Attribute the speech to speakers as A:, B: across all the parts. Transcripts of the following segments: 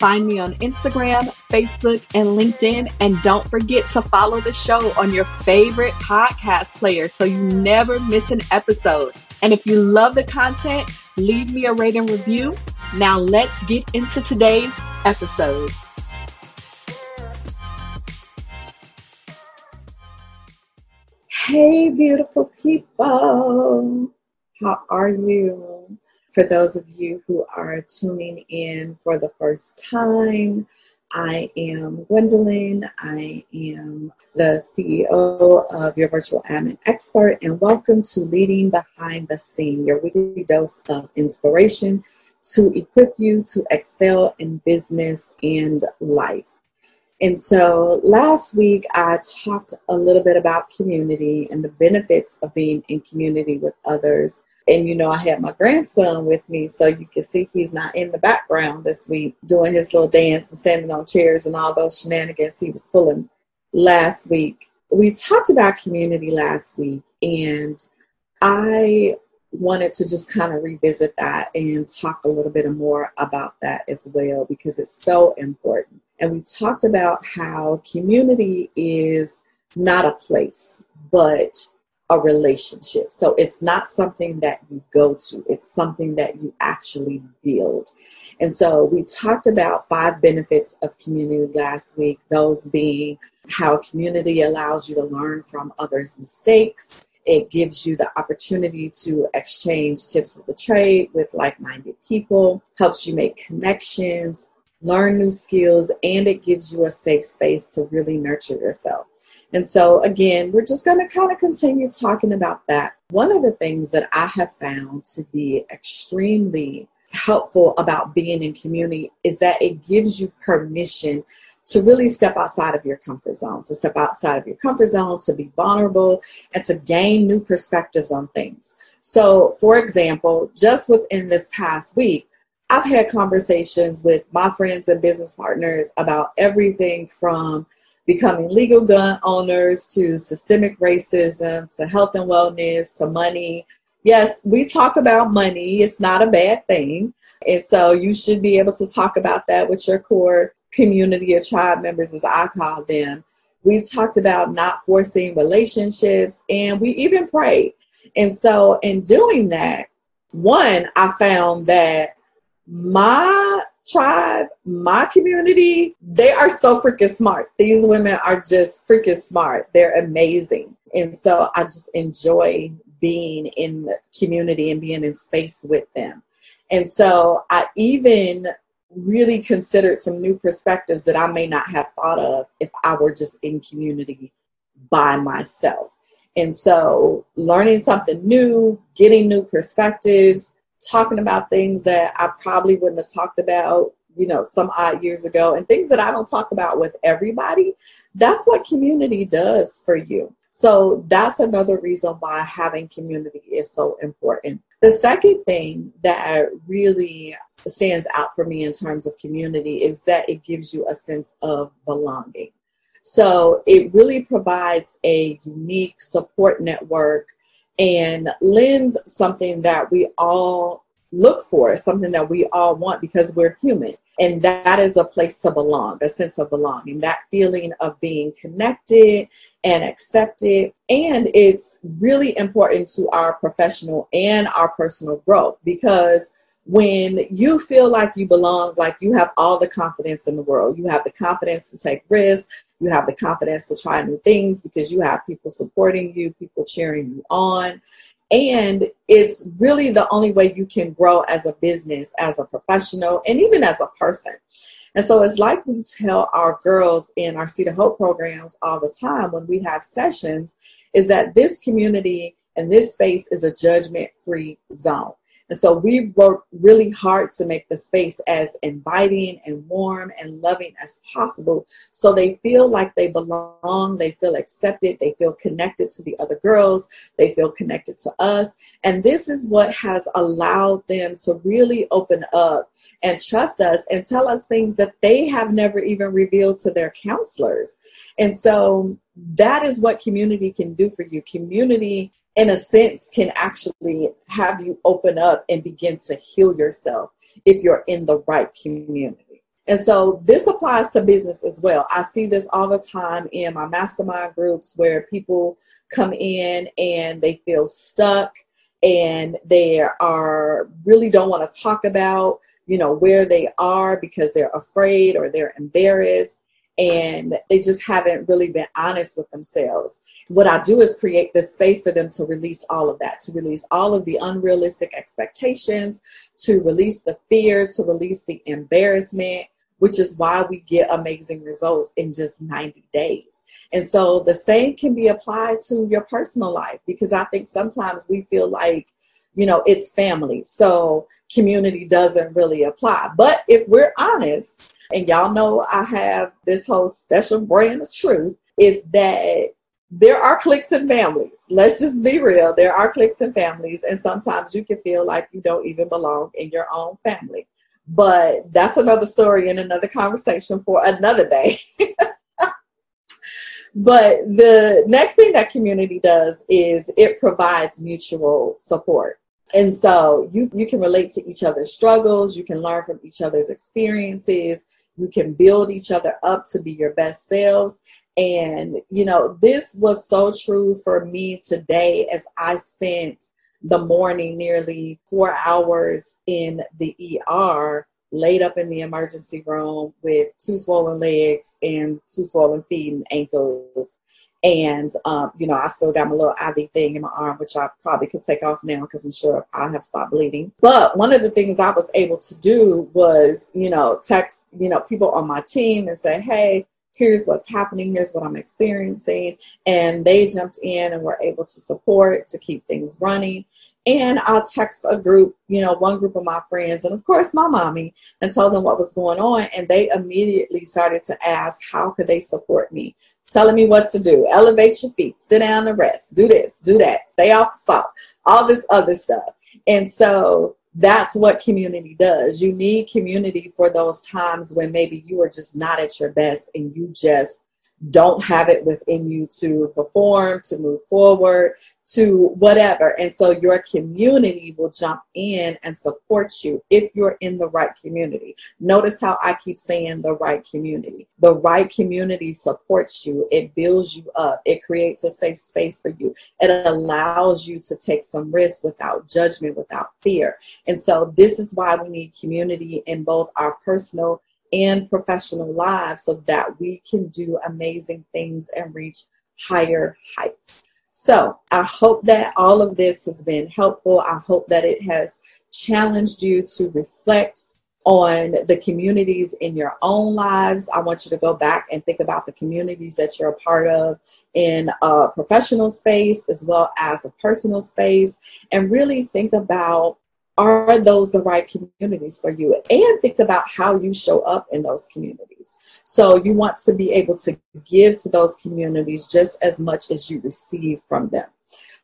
A: Find me on Instagram, Facebook, and LinkedIn. And don't forget to follow the show on your favorite podcast player so you never miss an episode. And if you love the content, leave me a rating review. Now let's get into today's episode. Hey, beautiful people. How are you? For those of you who are tuning in for the first time, I am Gwendolyn. I am the CEO of Your Virtual Admin Expert, and welcome to Leading Behind the Scene, your weekly dose of inspiration to equip you to excel in business and life. And so last week I talked a little bit about community and the benefits of being in community with others and you know, I had my grandson with me, so you can see he's not in the background this week doing his little dance and standing on chairs and all those shenanigans he was pulling last week. We talked about community last week, and I wanted to just kind of revisit that and talk a little bit more about that as well because it's so important. And we talked about how community is not a place, but a relationship. So it's not something that you go to, it's something that you actually build. And so we talked about five benefits of community last week, those being how community allows you to learn from others' mistakes. It gives you the opportunity to exchange tips of the trade with like minded people, helps you make connections, learn new skills, and it gives you a safe space to really nurture yourself. And so, again, we're just going to kind of continue talking about that. One of the things that I have found to be extremely helpful about being in community is that it gives you permission to really step outside of your comfort zone, to step outside of your comfort zone, to be vulnerable, and to gain new perspectives on things. So, for example, just within this past week, I've had conversations with my friends and business partners about everything from becoming legal gun owners to systemic racism to health and wellness to money. Yes, we talk about money. It's not a bad thing. And so you should be able to talk about that with your core community of tribe members, as I call them. We talked about not forcing relationships and we even prayed. And so, in doing that, one, I found that my tribe, my community, they are so freaking smart. These women are just freaking smart. They're amazing. And so I just enjoy being in the community and being in space with them. And so I even really considered some new perspectives that I may not have thought of if I were just in community by myself. And so learning something new, getting new perspectives, talking about things that I probably wouldn't have talked about, you know, some odd years ago, and things that I don't talk about with everybody. That's what community does for you. So that's another reason why having community is so important. The second thing that really stands out for me in terms of community is that it gives you a sense of belonging. So it really provides a unique support network and lends something that we all look for, something that we all want because we're human. And that is a place to belong, a sense of belonging, that feeling of being connected and accepted. And it's really important to our professional and our personal growth because when you feel like you belong, like you have all the confidence in the world, you have the confidence to take risks, you have the confidence to try new things because you have people supporting you, people cheering you on. And it's really the only way you can grow as a business, as a professional, and even as a person. And so it's like we tell our girls in our Seed of Hope programs all the time when we have sessions, is that this community and this space is a judgment free zone. And so we work really hard to make the space as inviting and warm and loving as possible so they feel like they belong, they feel accepted, they feel connected to the other girls, they feel connected to us. And this is what has allowed them to really open up and trust us and tell us things that they have never even revealed to their counselors. And so that is what community can do for you. Community in a sense, can actually have you open up and begin to heal yourself if you're in the right community. And so this applies to business as well. I see this all the time in my mastermind groups where people come in and they feel stuck and they are really don't want to talk about, you know, where they are because they're afraid or they're embarrassed and they just haven't really been honest with themselves. What I do is create the space for them to release all of that, to release all of the unrealistic expectations, to release the fear, to release the embarrassment, which is why we get amazing results in just 90 days. And so the same can be applied to your personal life because I think sometimes we feel like you know, it's family. So community doesn't really apply. But if we're honest, and y'all know I have this whole special brand of truth, is that there are cliques and families. Let's just be real. There are cliques and families, and sometimes you can feel like you don't even belong in your own family. But that's another story and another conversation for another day. but the next thing that community does is it provides mutual support and so you you can relate to each other's struggles. You can learn from each other's experiences. You can build each other up to be your best selves. And you know this was so true for me today as i spent the morning nearly four hours in the er laid up in the emergency room with two swollen legs and two swollen feet and ankles and, um, you know, I still got my little IV thing in my arm, which I probably could take off now because I'm sure I have stopped bleeding. But one of the things I was able to do was, you know, text, you know, people on my team and say, hey, here's what's happening, here's what I'm experiencing. And they jumped in and were able to support to keep things running. And I'll text a group, you know, one group of my friends, and of course my mommy, and tell them what was going on. And they immediately started to ask, how could they support me? telling me what to do. Elevate your feet, sit down and rest, do this, do that, stay off the salt, all this other stuff. And so that's what community does. You need community for those times when maybe you are just not at your best and you just don't have it within you to perform, to move forward, to whatever. And so your community will jump in and support you if you're in the right community. Notice how I keep saying the right community. The right community supports you, it builds you up, it creates a safe space for you, it allows you to take some risks without judgment, without fear. And so this is why we need community in both our personal and professional lives so that we can do amazing things and reach higher heights. So I hope that all of this has been helpful. I hope that it has challenged you to reflect on the communities in your own lives. I want you to go back and think about the communities that you're a part of in a professional space as well as a personal space and really think about are those the right communities for you? And think about how you show up in those communities. So you want to be able to give to those communities just as much as you receive from them.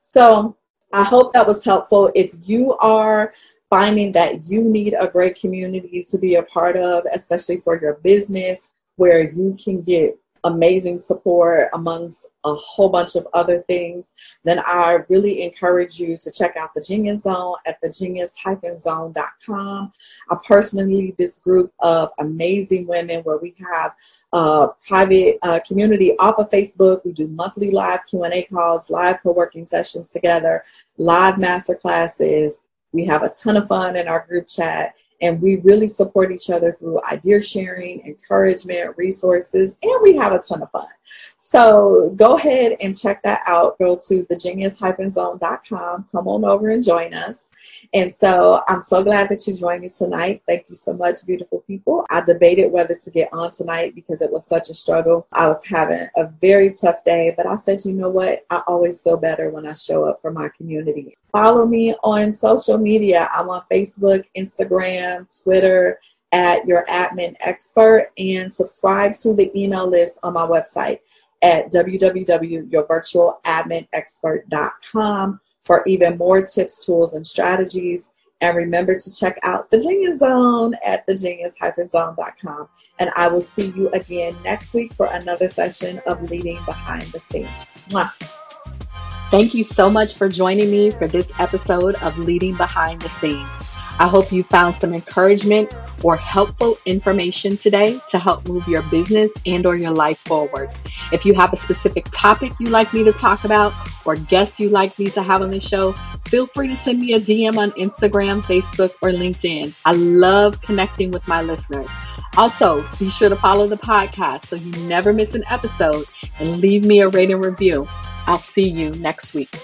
A: So I hope that was helpful. If you are finding that you need a great community to be a part of, especially for your business, where you can get amazing support amongst a whole bunch of other things, then I really encourage you to check out the Genius Zone at the genius-zone.com. I personally lead this group of amazing women where we have a private uh, community off of Facebook. We do monthly live Q&A calls, live co-working sessions together, live master classes. We have a ton of fun in our group chat and we really support each other through idea sharing, encouragement, resources, and we have a ton of fun. So go ahead and check that out. Go to thegenius-zone.com. Come on over and join us. And so I'm so glad that you joined me tonight. Thank you so much, beautiful people. I debated whether to get on tonight because it was such a struggle. I was having a very tough day, but I said, you know what? I always feel better when I show up for my community. Follow me on social media. I'm on Facebook, Instagram, Twitter at your admin expert and subscribe to the email list on my website at www.yourvirtualadminexpert.com for even more tips, tools, and strategies. And remember to check out the Genius Zone at thegenius-zone.com. And I will see you again next week for another session of Leading Behind the Scenes. Mwah.
B: Thank you so much for joining me for this episode of Leading Behind the Scenes. I hope you found some encouragement or helpful information today to help move your business and or your life forward. If you have a specific topic you'd like me to talk about or guests you'd like me to have on the show, feel free to send me a DM on Instagram, Facebook, or LinkedIn. I love connecting with my listeners. Also, be sure to follow the podcast so you never miss an episode and leave me a rating review. I'll see you next week.